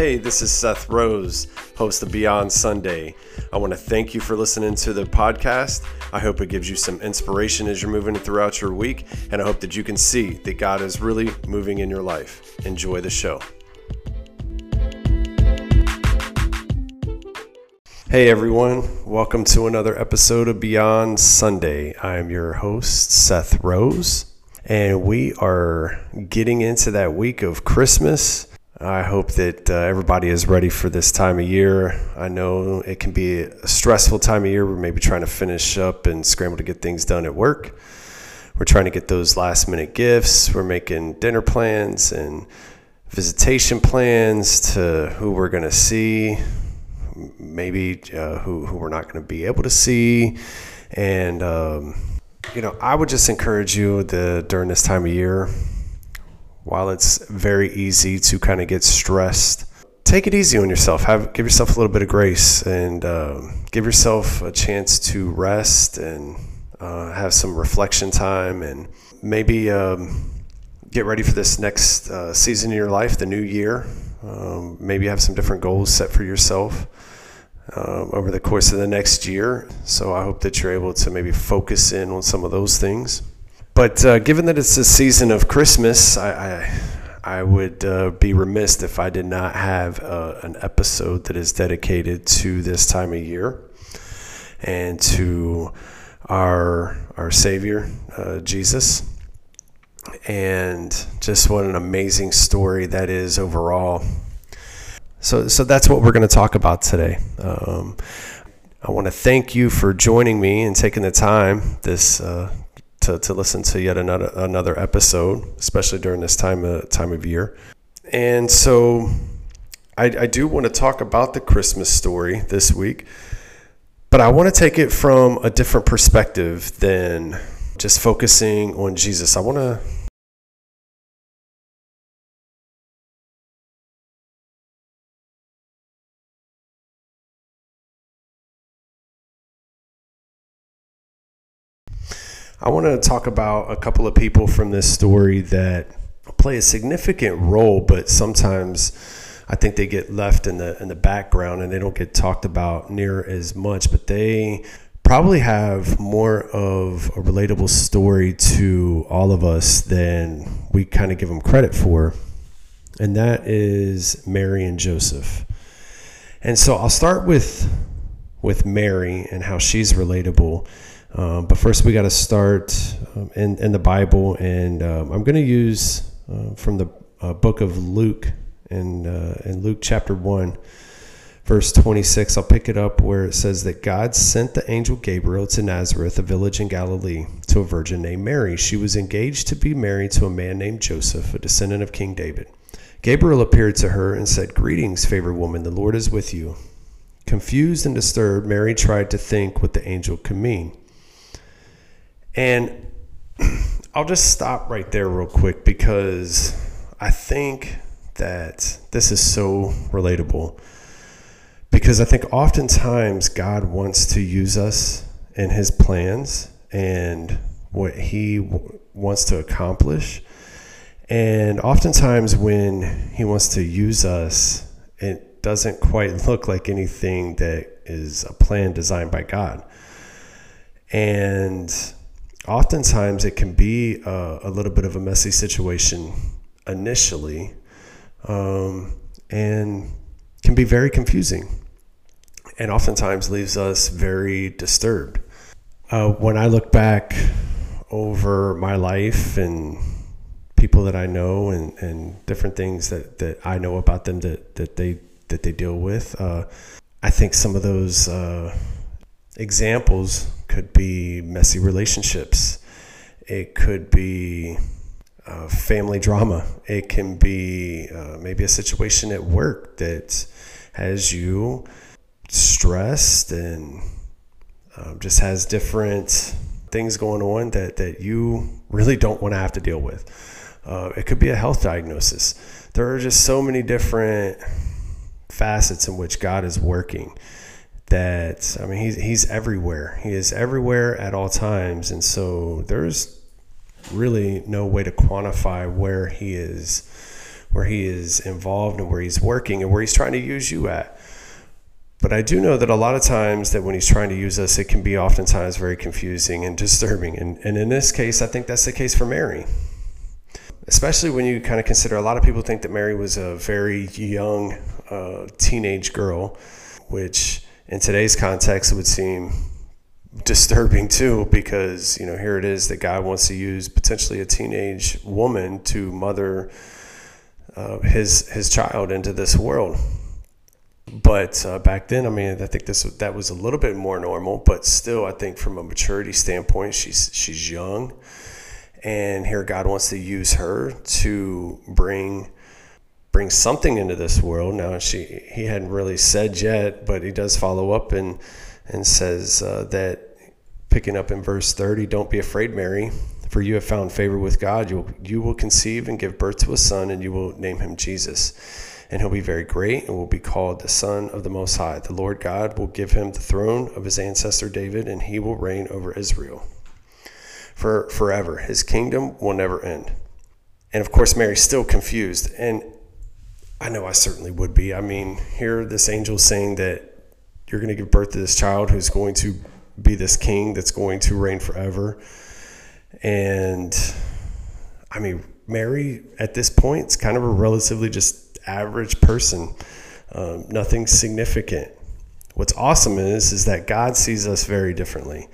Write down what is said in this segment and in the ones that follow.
Hey, this is Seth Rose, host of Beyond Sunday. I want to thank you for listening to the podcast. I hope it gives you some inspiration as you're moving throughout your week, and I hope that you can see that God is really moving in your life. Enjoy the show. Hey everyone, welcome to another episode of Beyond Sunday. I'm your host, Seth Rose, and we are getting into that week of Christmas. I hope that uh, everybody is ready for this time of year. I know it can be a stressful time of year. We're maybe trying to finish up and scramble to get things done at work. We're trying to get those last minute gifts. We're making dinner plans and visitation plans to who we're going to see maybe uh, who, who we're not going to be able to see. And, um, you know, I would just encourage you the, during this time of year, while it's very easy to kind of get stressed, take it easy on yourself. Have give yourself a little bit of grace and uh, give yourself a chance to rest and uh, have some reflection time and maybe um, get ready for this next uh, season in your life, the new year. Um, maybe have some different goals set for yourself um, over the course of the next year. So I hope that you're able to maybe focus in on some of those things. But uh, given that it's the season of Christmas, I, I, I would uh, be remiss if I did not have uh, an episode that is dedicated to this time of year and to our our Savior uh, Jesus. And just what an amazing story that is overall. So, so that's what we're going to talk about today. Um, I want to thank you for joining me and taking the time this uh, to, to listen to yet another another episode, especially during this time of time of year. And so, I, I do want to talk about the Christmas story this week, but I want to take it from a different perspective than just focusing on Jesus. I want to I want to talk about a couple of people from this story that play a significant role, but sometimes I think they get left in the in the background and they don't get talked about near as much. But they probably have more of a relatable story to all of us than we kind of give them credit for, and that is Mary and Joseph. And so I'll start with with Mary and how she's relatable um, but first, we got to start um, in, in the Bible, and um, I'm going to use uh, from the uh, book of Luke, in, uh, in Luke chapter 1, verse 26. I'll pick it up where it says that God sent the angel Gabriel to Nazareth, a village in Galilee, to a virgin named Mary. She was engaged to be married to a man named Joseph, a descendant of King David. Gabriel appeared to her and said, Greetings, favored woman, the Lord is with you. Confused and disturbed, Mary tried to think what the angel could mean. And I'll just stop right there real quick because I think that this is so relatable. Because I think oftentimes God wants to use us in his plans and what he w- wants to accomplish. And oftentimes, when he wants to use us, it doesn't quite look like anything that is a plan designed by God. And oftentimes it can be a, a, little bit of a messy situation initially um, and can be very confusing and oftentimes leaves us very disturbed. Uh, when I look back over my life and people that I know and, and different things that, that I know about them that, that they that they deal with, uh, I think some of those uh, examples could be messy relationships. It could be uh, family drama. It can be uh, maybe a situation at work that has you stressed and um, just has different things going on that, that you really don't want to have to deal with. Uh, it could be a health diagnosis. There are just so many different facets in which God is working that I mean he's he's everywhere. He is everywhere at all times, and so there's really no way to quantify where he is where he is involved and where he's working and where he's trying to use you at. But I do know that a lot of times that when he's trying to use us, it can be oftentimes very confusing and disturbing. And, and in this case, I think that's the case for Mary. Especially when you kind of consider a lot of people think that Mary was a very young uh, teenage girl, which in today's context it would seem disturbing too because you know here it is that God wants to use potentially a teenage woman to mother uh, his his child into this world. But uh, back then, I mean, I think this that was a little bit more normal. But still, I think from a maturity standpoint, she's she's young, and here God wants to use her to bring bring something into this world. Now, she he hadn't really said yet, but he does follow up and and says uh, that picking up in verse 30 don't be afraid mary for you have found favor with god. You, you will conceive and give birth to a son and you will name him jesus. And he'll be very great and will be called the son of the most high. The lord god will give him the throne of his ancestor david and he will reign over israel for forever. His kingdom will never end. And of course mary's still confused. And i know i certainly would be i mean here this angel saying that you're going to give birth to this child who's going to be this king that's going to reign forever. And I mean, Mary at this point is kind of a relatively just average person, um, nothing significant. What's awesome is is that God sees us very differently,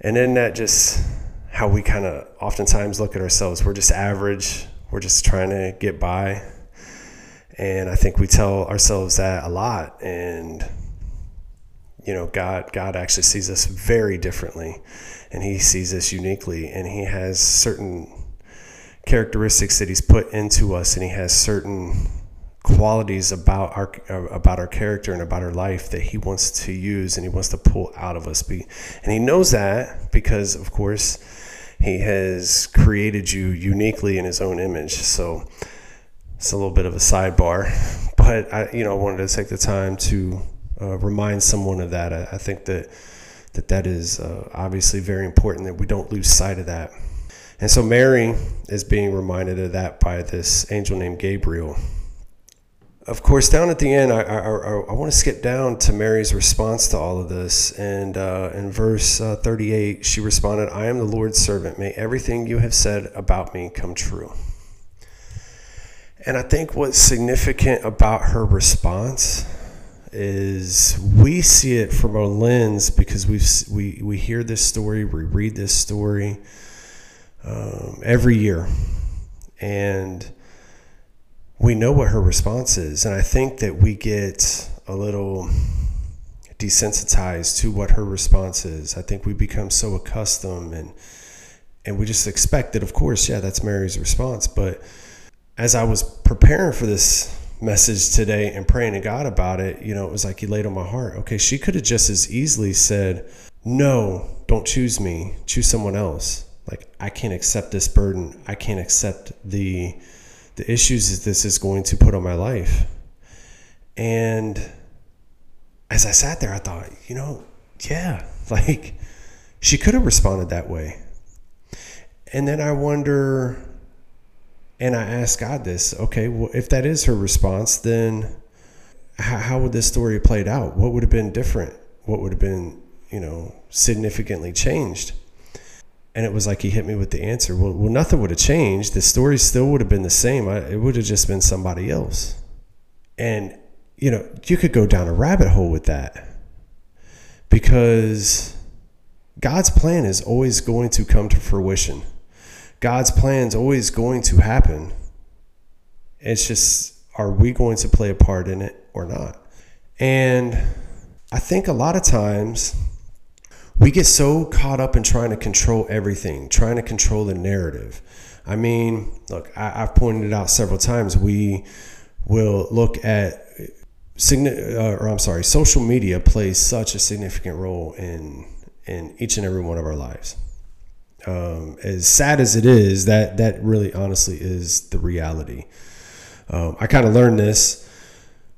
and in that just how we kind of oftentimes look at ourselves. We're just average. We're just trying to get by, and I think we tell ourselves that a lot. And you know god god actually sees us very differently. And he sees us uniquely. And he has certain characteristics that he's put into us. And he has certain qualities about our about our character and about our life that he wants to use and he wants to pull out of us. Be and he knows that because of course he has created you uniquely in his own image. So it's a little bit of a sidebar but i you know wanted to take the time to uh, remind someone of that. I, I, think that that that is uh, obviously very important that we don't lose sight of that. And so Mary is being reminded of that by this angel named Gabriel. Of course, down at the end, I, I, I want to skip down to Mary's response to all of this. And uh, in verse uh, 38, she responded, I am the Lord's servant. May everything you have said about me come true. And I think what's significant about her response is we see it from a lens because we we we hear this story, we read this story um, every year, and we know what her response is, and I think that we get a little desensitized to what her response is. I think we become so accustomed and and we just expect that, of course, yeah, that's Mary's response. But as I was preparing for this message today and praying to God about it, you know, it was like He laid on my heart. Okay, she could have just as easily said, No, don't choose me, choose someone else. Like, I can't accept this burden. I can't accept the the issues that this is going to put on my life. And as I sat there, I thought, you know, yeah, like she could have responded that way. And then I wonder and I asked God this, okay, well, if that is her response, then how, how would this story have played out? What would have been different? What would have been, you know, significantly changed? And it was like he hit me with the answer. Well, well nothing would have changed. The story still would have been the same. I, it would have just been somebody else. And, you know, you could go down a rabbit hole with that because God's plan is always going to come to fruition. God's plan's always going to happen. It's just, are we going to play a part in it or not? And I think a lot of times we get so caught up in trying to control everything, trying to control the narrative. I mean, look, I, have pointed it out several times. We will look at, uh, or I'm sorry, social media plays such a significant role in in each and every one of our lives um, as sad as it is, that that really honestly is the reality. Um, I kind of learned this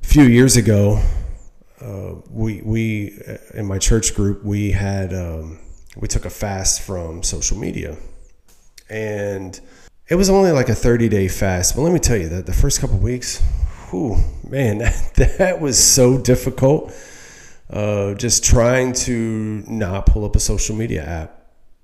a few years ago. Uh, we we uh, in my church group we had um, we took a fast from social media, and it was only like a 30 day fast. But let me tell you that the first couple weeks, whew, man, that, that was so difficult. Uh, just trying to not pull up a social media app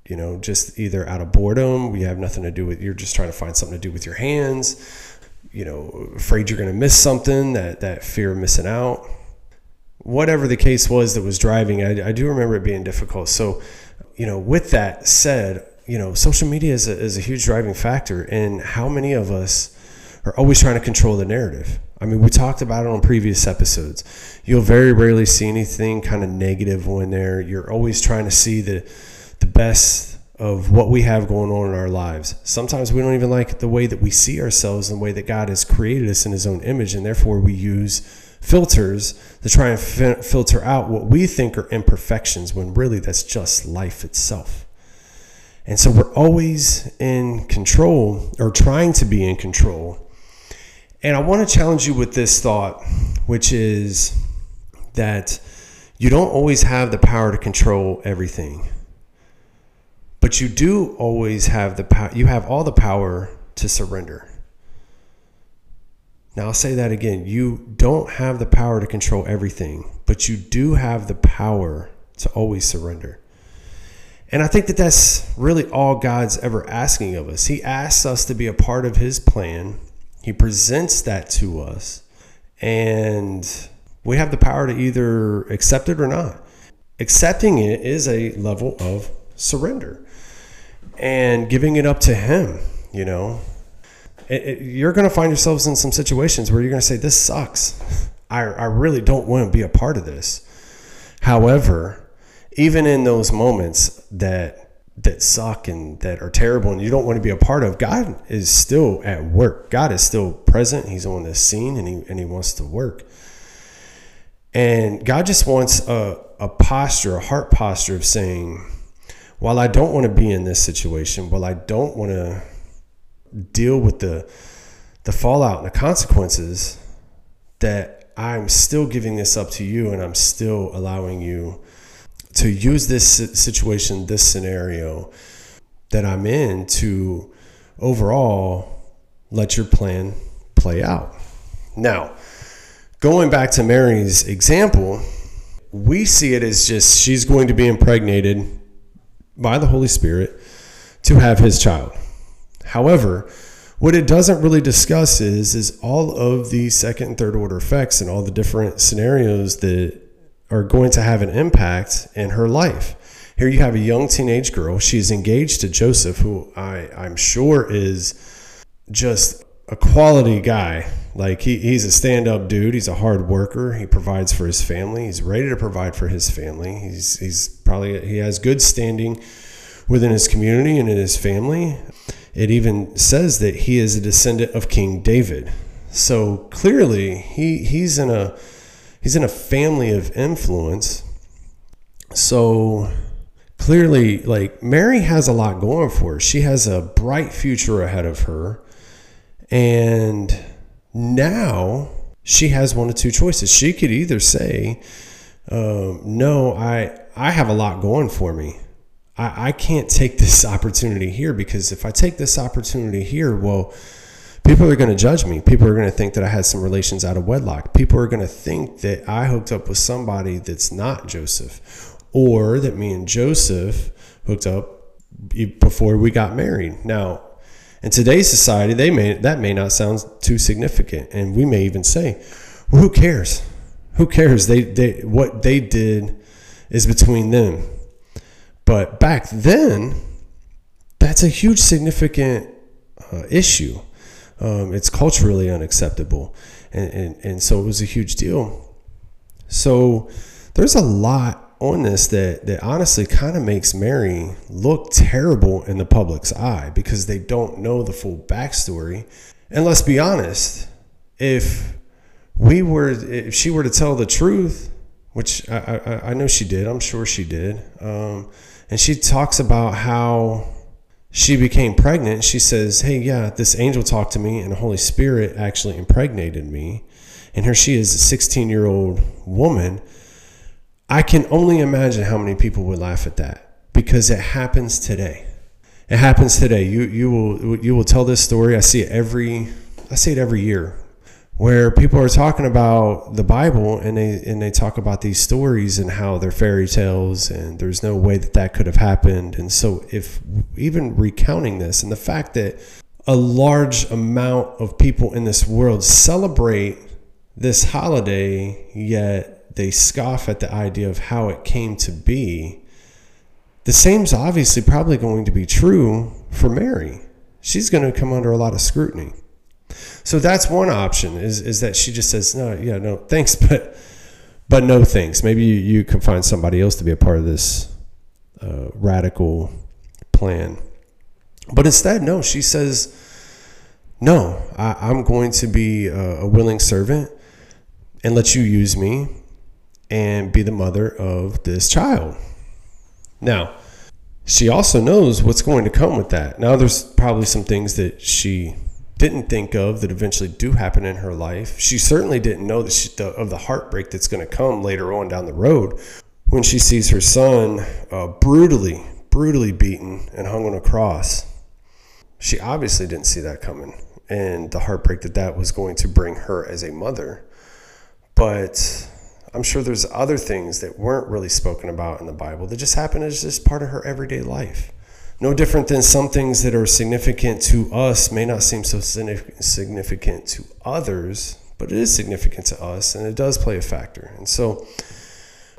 you know, just either out of boredom, we have nothing to do with, you're just trying to find something to do with your hands, you know, afraid you're going to miss something, that, that fear of missing out. Whatever the case was that was driving, I, I do remember it being difficult. So, you know, with that said, you know, social media is a, is a huge driving factor in how many of us are always trying to control the narrative. I mean, we talked about it on previous episodes. You'll very rarely see anything kind of negative when there. You're always trying to see the the best of what we have going on in our lives. Sometimes we don't even like the way that we see ourselves and the way that God has created us in His own image, and therefore we use filters to try and fi- filter out what we think are imperfections when really that's just life itself. And so we're always in control or trying to be in control. And I want to challenge you with this thought, which is that you don't always have the power to control everything but you do always have the power, you have all the power to surrender. Now, I'll say that again. You don't have the power to control everything, but you do have the power to always surrender. And I think that that's really all God's ever asking of us. He asks us to be a part of His plan, He presents that to us, and we have the power to either accept it or not. Accepting it is a level of surrender and giving it up to Him, you know. It, it, you're going to find yourselves in some situations where you're going to say, This sucks. I, I really don't want to be a part of this. However, even in those moments that that suck and that are terrible and you don't want to be a part of, God is still at work. God is still present. He's on the scene and he and he wants to work. And God just wants a, a posture, a heart posture of saying, while I don't want to be in this situation, while I don't want to deal with the the fallout and the consequences, that I'm still giving this up to you and I'm still allowing you to use this situation, this scenario that I'm in to overall let your plan play out. Now, going back to Mary's example, we see it as just she's going to be impregnated by the Holy Spirit to have his child. However, what it doesn't really discuss is is all of the second and third order effects and all the different scenarios that are going to have an impact in her life. Here you have a young teenage girl. She's engaged to Joseph, who I, I'm sure is just a quality guy. Like he, he's a stand-up dude. He's a hard worker. He provides for his family. He's ready to provide for his family. He's he's probably he has good standing within his community and in his family. It even says that he is a descendant of King David. So clearly he he's in a he's in a family of influence. So clearly like Mary has a lot going for her. She has a bright future ahead of her and now she has one of two choices. She could either say, um, "No, I I have a lot going for me. I, I can't take this opportunity here because if I take this opportunity here, well." people are going to judge me. People are going to think that I had some relations out of wedlock. People are going to think that I hooked up with somebody that's not Joseph, or that me and Joseph hooked up before we got married. Now, in today's society, they may that may not sound too significant, and we may even say, well, "Who cares? Who cares? They they what they did is between them." But back then, that's a huge significant uh, issue. Um, it's culturally unacceptable, and, and and so it was a huge deal. So there's a lot on this that that honestly kind of makes Mary look terrible in the public's eye because they don't know the full backstory. And let's be honest, if we were if she were to tell the truth, which I, I, I know she did, I'm sure she did, um, and she talks about how she became pregnant. She says, "Hey, yeah, this angel talked to me, and the Holy Spirit actually impregnated me." And here she is, a 16 year old woman I can only imagine how many people would laugh at that because it happens today. It happens today. You you will you will tell this story. I see it every I see it every year where people are talking about the Bible and they and they talk about these stories and how they're fairy tales and there's no way that that could have happened. And so if even recounting this and the fact that a large amount of people in this world celebrate this holiday yet they scoff at the idea of how it came to be. The same's obviously probably going to be true for Mary. She's going to come under a lot of scrutiny. So that's one option is, is that she just says, no, yeah, no, thanks, but, but no thanks. Maybe you, you can find somebody else to be a part of this uh, radical plan. But instead, no, she says, no, I, am going to be a, a willing servant and let you use me and be the mother of this child. Now, she also knows what's going to come with that. Now, there's probably some things that she didn't think of that eventually do happen in her life. She certainly didn't know that she, the, of the heartbreak that's going to come later on down the road when she sees her son uh, brutally, brutally beaten and hung on a cross. She obviously didn't see that coming and the heartbreak that that was going to bring her as a mother. But I'm sure there's other things that weren't really spoken about in the Bible that just happen as just part of her everyday life. No different than some things that are significant to us may not seem so significant to others, but it is significant to us and it does play a factor. And so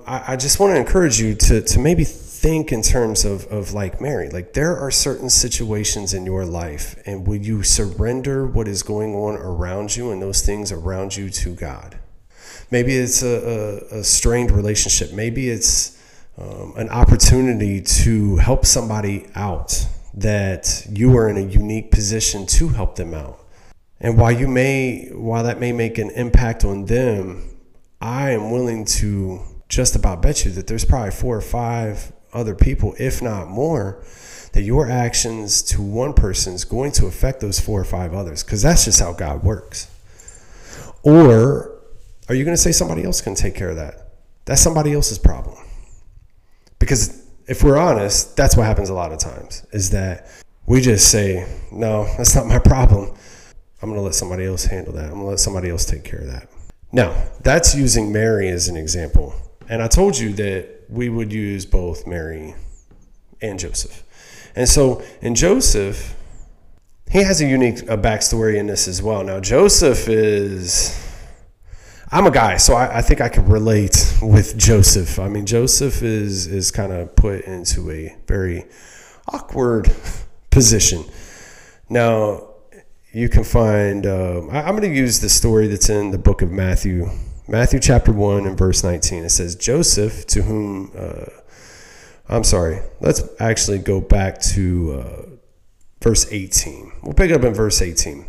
I, I just want to encourage you to, to maybe think in terms of, of like Mary. Like there are certain situations in your life, and will you surrender what is going on around you and those things around you to God? Maybe it's a, a, a strained relationship. Maybe it's um, an opportunity to help somebody out that you are in a unique position to help them out. And while you may, while that may make an impact on them, I am willing to just about bet you that there's probably four or five other people, if not more, that your actions to one person is going to affect those four or five others because that's just how God works. Or are you going to say somebody else can take care of that? That's somebody else's problem. Because if we're honest, that's what happens a lot of times is that we just say, no, that's not my problem. I'm going to let somebody else handle that. I'm going to let somebody else take care of that. Now, that's using Mary as an example. And I told you that we would use both Mary and Joseph. And so in Joseph, he has a unique backstory in this as well. Now, Joseph is I'm a guy, so I, I, think I can relate with Joseph. I mean, Joseph is is kind of put into a very awkward position. Now, you can find. Um, I, I'm going to use the story that's in the book of Matthew, Matthew chapter one and verse 19. It says, "Joseph, to whom." Uh, I'm sorry. Let's actually go back to uh, verse 18. We'll pick it up in verse 18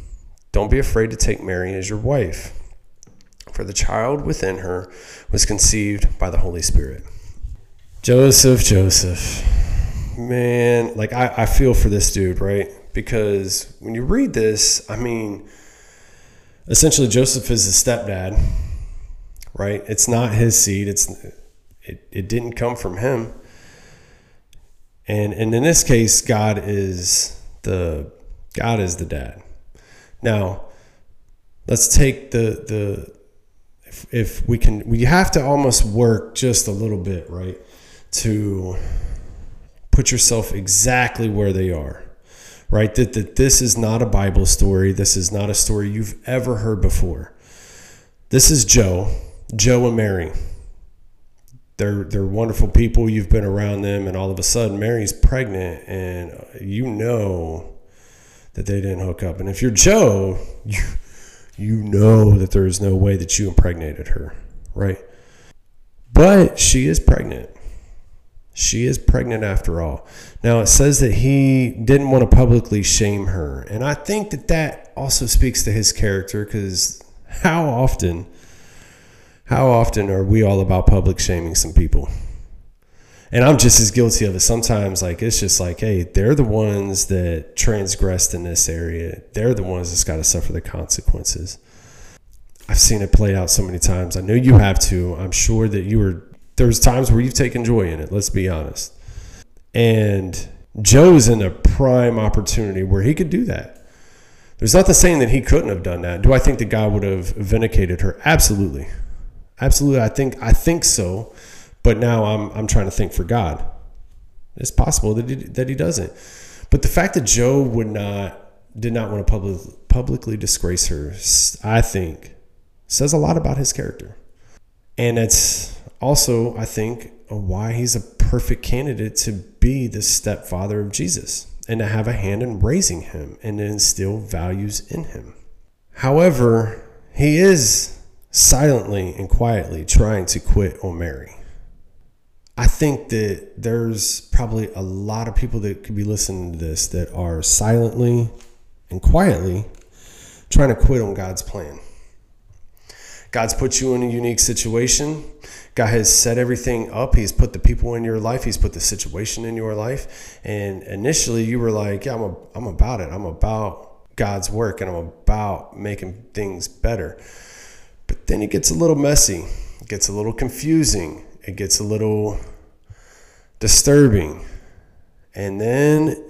don't be afraid to take Mary as your wife, for the child within her was conceived by the Holy Spirit. Joseph, Joseph. Man, like I, I feel for this dude, right? Because when you read this, I mean, essentially Joseph is the stepdad, right? It's not his seed. It's it, it didn't come from him. And and in this case, God is the God is the dad. Now, let's take the the if, if we can we have to almost work just a little bit, right? To put yourself exactly where they are. Right? That that this is not a Bible story. This is not a story you've ever heard before. This is Joe, Joe and Mary. They're they're wonderful people. You've been around them, and all of a sudden, Mary's pregnant, and you know that they didn't hook up. And if you're Joe, you, you know that there is no way that you impregnated her, right? But she is pregnant. She is pregnant after all. Now, it says that he didn't want to publicly shame her. And I think that that also speaks to his character because how often, how often are we all about public shaming some people? And I'm just as guilty of it. Sometimes, like, it's just like, hey, they're the ones that transgressed in this area. They're the ones that's got to suffer the consequences. I've seen it play out so many times. I know you have too. I'm sure that you were there's times where you've taken joy in it, let's be honest. And Joe's in a prime opportunity where he could do that. There's nothing saying that he couldn't have done that. Do I think that God would have vindicated her? Absolutely. Absolutely. I think I think so. But now I'm I'm trying to think for God. It's possible that he, that he doesn't. But the fact that Joe would not did not want to public, publicly disgrace her, I think, says a lot about his character. And it's also, I think, why he's a perfect candidate to be the stepfather of Jesus and to have a hand in raising him and to instill values in him. However, he is silently and quietly trying to quit on Mary. I think that there's probably a lot of people that could be listening to this that are silently and quietly trying to quit on God's plan. God's put you in a unique situation. God has set everything up. He's put the people in your life. He's put the situation in your life. And initially, you were like, "Yeah, I'm, a, I'm about it. I'm about God's work, and I'm about making things better." But then it gets a little messy. It gets a little confusing. It gets a little disturbing, and then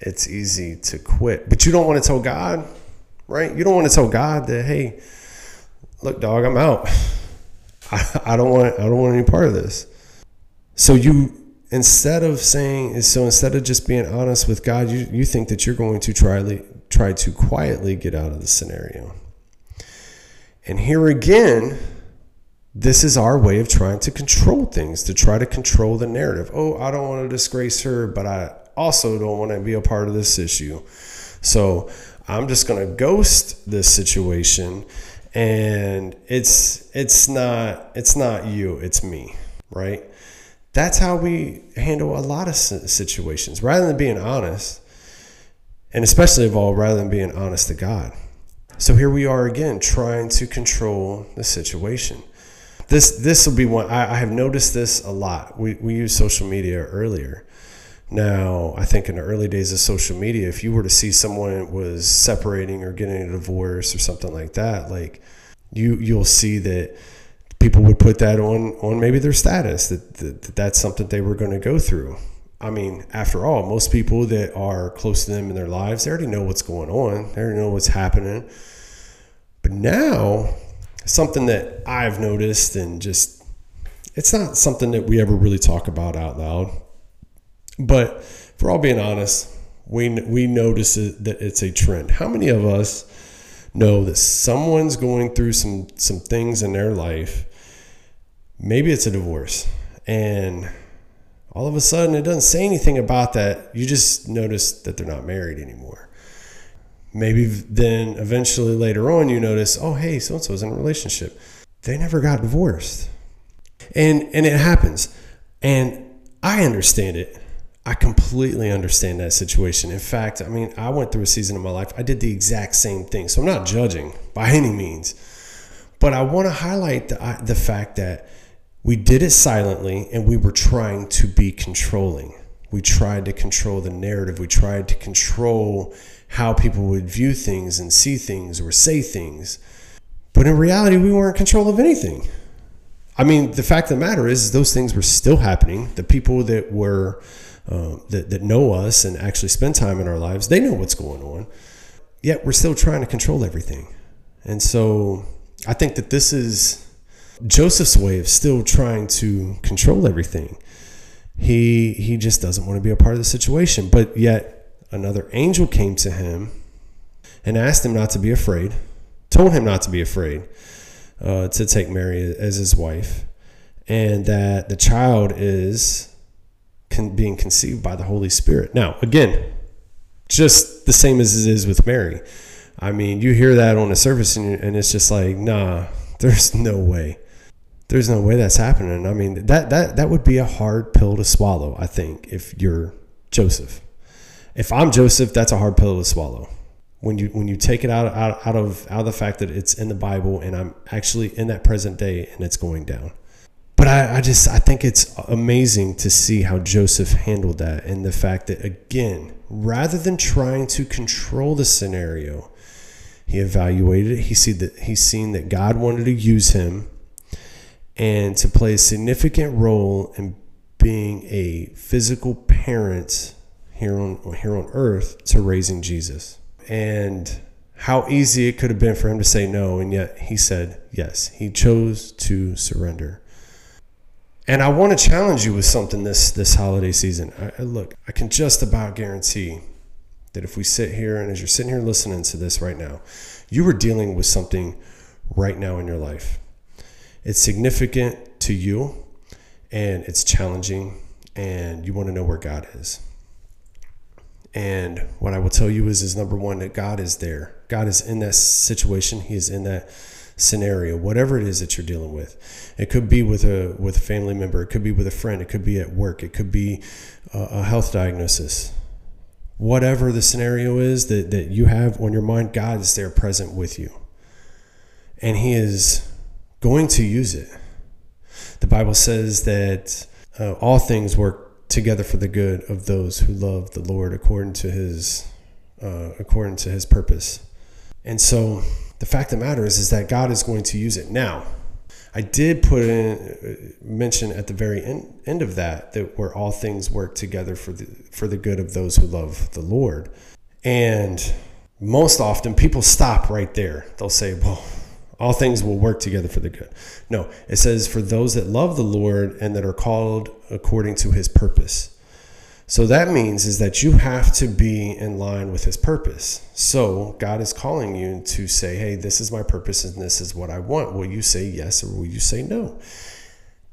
it's easy to quit. But you don't want to tell God, right? You don't want to tell God that, "Hey." look, dog, I'm out. I, I don't want I don't want any part of this. So you instead of saying so instead of just being honest with God, you, you think that you're going to try try to quietly get out of the scenario. And here again, this is our way of trying to control things, to try to control the narrative. Oh, I don't want to disgrace her, but I also don't want to be a part of this issue. So I'm just going to ghost this situation and it's it's not it's not you it's me right that's how we handle a lot of situations rather than being honest and especially of all rather than being honest to god so here we are again trying to control the situation this this will be one I, I have noticed this a lot we, we use social media earlier now, I think in the early days of social media, if you were to see someone was separating or getting a divorce or something like that, like you you'll see that people would put that on on maybe their status that, that, that that's something they were going to go through. I mean, after all, most people that are close to them in their lives, they already know what's going on. They already know what's happening. But now, something that I've noticed and just it's not something that we ever really talk about out loud but for all being honest, we we notice it, that it's a trend. How many of us know that someone's going through some some things in their life? Maybe it's a divorce, and all of a sudden it doesn't say anything about that. You just notice that they're not married anymore. Maybe then eventually later on you notice, oh hey, so and so's in a relationship. They never got divorced, and and it happens, and I understand it I completely understand that situation. In fact, I mean, I went through a season of my life, I did the exact same thing. So I'm not judging by any means. But I want to highlight the, the fact that we did it silently and we were trying to be controlling. We tried to control the narrative. We tried to control how people would view things and see things or say things. But in reality, we weren't in control of anything. I mean, the fact of the matter is, those things were still happening. The people that were uh, that, that know us and actually spend time in our lives, they know what's going on. Yet we're still trying to control everything. And so I think that this is Joseph's way of still trying to control everything. He he just doesn't want to be a part of the situation. But yet another angel came to him and asked him not to be afraid, told him not to be afraid uh, to take Mary as his wife, and that the child is con- being conceived by the Holy Spirit. Now, again, just the same as it is with Mary. I mean, you hear that on the surface and, and it's just like, nah, there's no way. There's no way that's happening. I mean, that that that would be a hard pill to swallow, I think, if you're Joseph. If I'm Joseph, that's a hard pill to swallow. When you when you take it out, out out of out of the fact that it's in the Bible and I'm actually in that present day and it's going down. But I, I just I think it's amazing to see how Joseph handled that and the fact that again, rather than trying to control the scenario, he evaluated it. He see that he's seen that God wanted to use him and to play a significant role in being a physical parent here on here on earth to raising Jesus. And how easy it could have been for him to say no, and yet he said yes. He chose to surrender. And I want to challenge you with something this this holiday season. I, look, I can just about guarantee that if we sit here and as you're sitting here listening to this right now, you are dealing with something right now in your life. It's significant to you and it's challenging and you want to know where God is. And what I will tell you is is number 1 that God is there. God is in that situation. He is in that scenario, whatever it is that you're dealing with. It could be with a with a family member, it could be with a friend, it could be at work, it could be a, a health diagnosis whatever the scenario is that, that you have on your mind, God is there present with you. And He is going to use it. The Bible says that uh, all things work together for the good of those who love the Lord according to His uh, according to His purpose. And so the fact of the matter is, is that God is going to use it now. I did put in uh, mention at the very end, end of that that where all things work together for the for the good of those who love the Lord. And most often people stop right there. They'll say, "Well, all things will work together for the good." No, it says for those that love the Lord and that are called according to his purpose. So that means is that you have to be in line with his purpose. So God is calling you to say, "Hey, this is my purpose and this is what I want." Will you say yes or will you say no?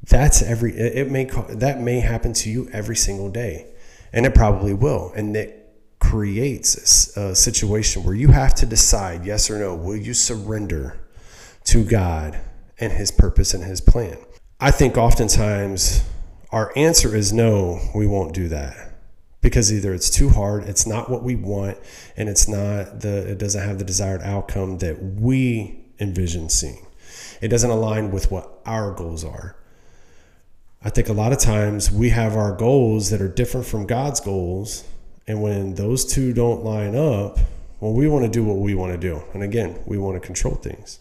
That's every it may that may happen to you every single day. And it probably will. And it creates a situation where you have to decide yes or no. Will you surrender to God and his purpose and his plan? I think oftentimes our answer is no, we won't do that. Because either it's too hard, it's not what we want, and it's not the it doesn't have the desired outcome that we envision seeing. It doesn't align with what our goals are. I think a lot of times we have our goals that are different from God's goals, and when those two don't line up, well, we want to do what we want to do. And again, we want to control things.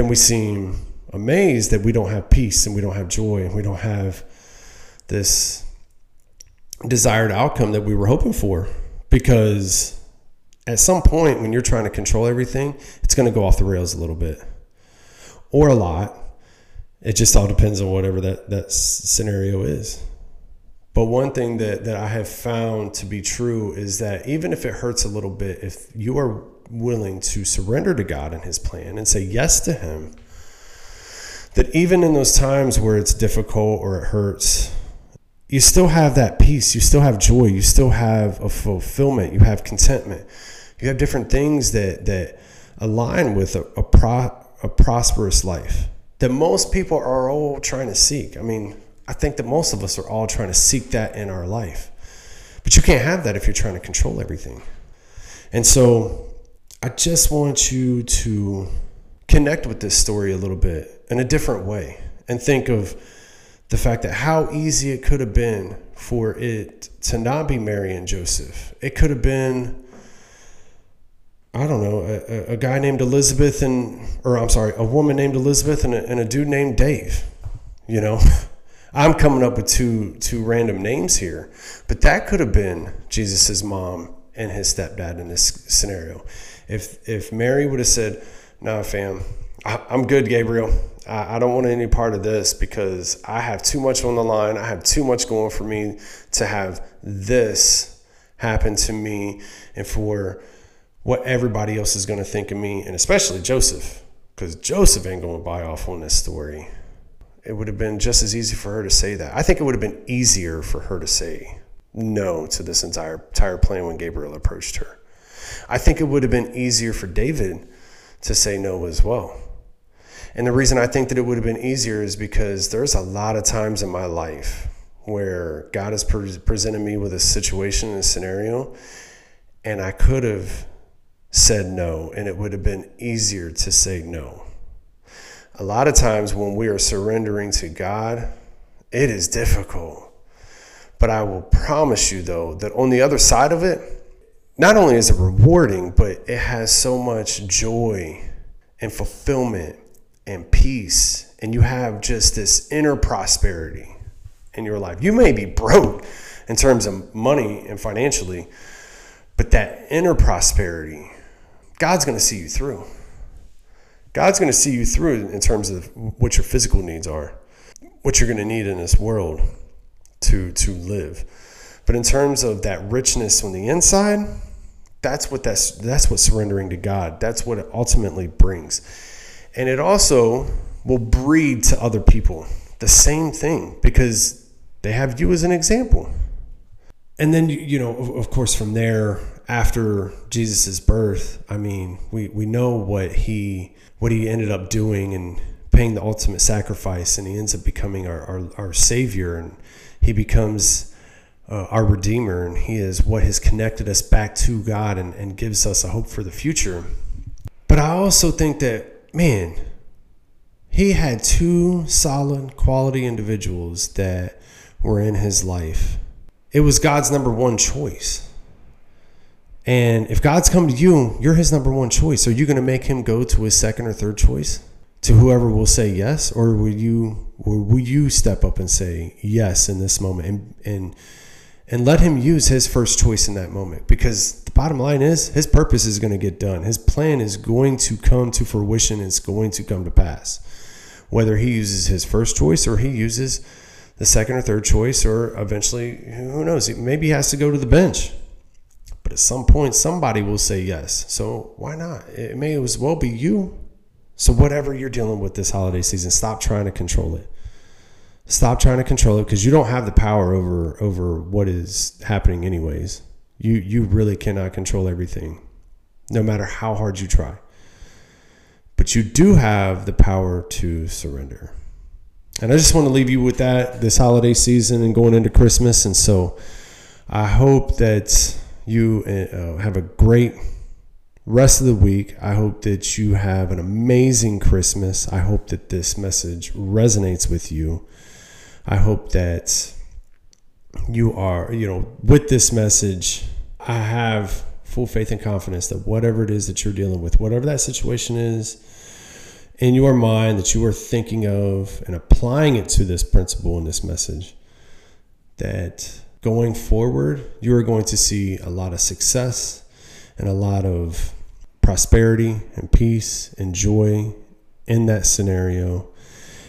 Then we seem amazed that we don't have peace and we don't have joy and we don't have this desired outcome that we were hoping for. Because at some point when you're trying to control everything it's going to go off the rails a little bit or a lot. It just all depends on whatever that, that scenario is. But one thing that, that i have found to be true is that even if it hurts a little bit if you are willing to surrender to god and his plan and say yes to him that even in those times where it's difficult or it hurts you still have that peace. You still have joy. You still have a fulfillment. You have contentment. You have different things that that align with a, a, pro, a prosperous life that most people are all trying to seek. I mean, I think that most of us are all trying to seek that in our life. But you can't have that if you're trying to control everything. And so I just want you to connect with this story a little bit in a different way and think of the fact that how easy it could have been for it to not be Mary and Joseph. It could have been, I don't know, a, a guy named Elizabeth and, or I'm sorry, a woman named Elizabeth and a, and a dude named Dave. You know, I'm coming up with two two random names here, but that could have been Jesus's mom and his stepdad in this scenario. If if Mary would have said, "Nah, fam, I, I'm good, Gabriel. I, I don't want any part of this because I have too much on the line. I have too much going for me to have this happen to me and for what everybody else is going to think of me, and especially Joseph, because Joseph ain't going to buy off on this story. It would have been just as easy for her to say that. I think it would have been easier for her to say no to this entire entire plan when Gabriel approached her. I think it would have been easier for David to say no as well. And the reason I think that it would have been easier is because there's a lot of times in my life where God has pre- presented me with a situation, a scenario, and I could have said no, and it would have been easier to say no. A lot of times when we are surrendering to God, it is difficult. But I will promise you, though, that on the other side of it, not only is it rewarding, but it has so much joy and fulfillment and peace. And you have just this inner prosperity in your life. You may be broke in terms of money and financially, but that inner prosperity, God's going to see you through. God's going to see you through in terms of what your physical needs are, what you're going to need in this world to to live. But in terms of that richness on the inside, that's what that's that's what surrendering to God. That's what it ultimately brings. And it also will breed to other people the same thing because they have you as an example. And then you know, of course, from there after Jesus's birth, I mean, we we know what he what he ended up doing and paying the ultimate sacrifice, and he ends up becoming our our, our savior, and he becomes uh, our redeemer, and he is what has connected us back to God and, and gives us a hope for the future. But I also think that man, he had two solid quality individuals that were in his life. It was God's number one choice. And if God's come to you, you're his number one choice. Are you going to make him go to his second or third choice? To whoever will say yes, or will you will you step up and say yes in this moment and and and let him use his first choice in that moment? Because the bottom line is his purpose is going to get done. His plan is going to come to fruition. It's going to come to pass. Whether he uses his first choice or he uses the second or third choice, or eventually, who knows? Maybe he has to go to the bench but at some point, somebody will say yes. So why not? It may as well be you. So, whatever you're dealing with this holiday season, stop trying to control it. Stop trying to control it because you don't have the power over over what is happening anyways. You you really cannot control everything, no matter how hard you try. But you do have the power to surrender. And I just want to leave you with that this holiday season and going into Christmas. And so I hope that you uh, have a great rest of the week. I hope that you have an amazing Christmas. I hope that this message resonates with you. I hope that you are, you know, with this message, I have full faith and confidence that whatever it is that you're dealing with, whatever that situation is in your mind that you are thinking of and applying it to this principle in this message, that going forward, you are going to see a lot of success and a lot of prosperity and peace and joy in that scenario,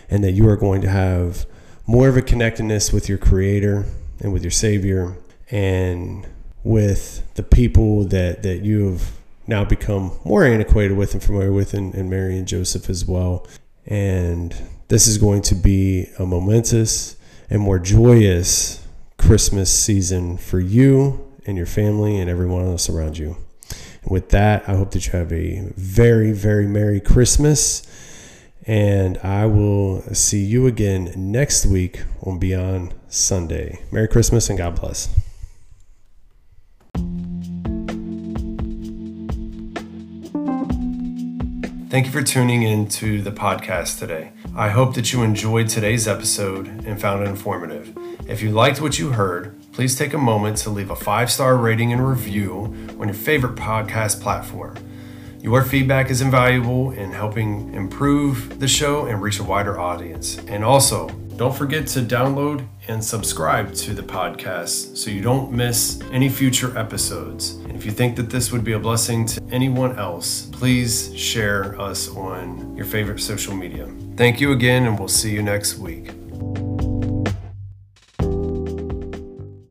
and that you are going to have more of a connectedness with your Creator and with your Savior and with the people that, that you have now become more antiquated with and familiar with, and, and Mary and Joseph as well. And this is going to be a momentous and more joyous Christmas season for you and your family and everyone else around you. And with that, I hope that you have a very, very Merry Christmas. And I will see you again next week on Beyond Sunday. Merry Christmas and God bless. Thank you for tuning in to the podcast today. I hope that you enjoyed today's episode and found it informative. If you liked what you heard, please take a moment to leave a five star rating and review on your favorite podcast platform. Your feedback is invaluable in helping improve the show and reach a wider audience. And also, don't forget to download and subscribe to the podcast so you don't miss any future episodes. And if you think that this would be a blessing to anyone else, please share us on your favorite social media. Thank you again, and we'll see you next week.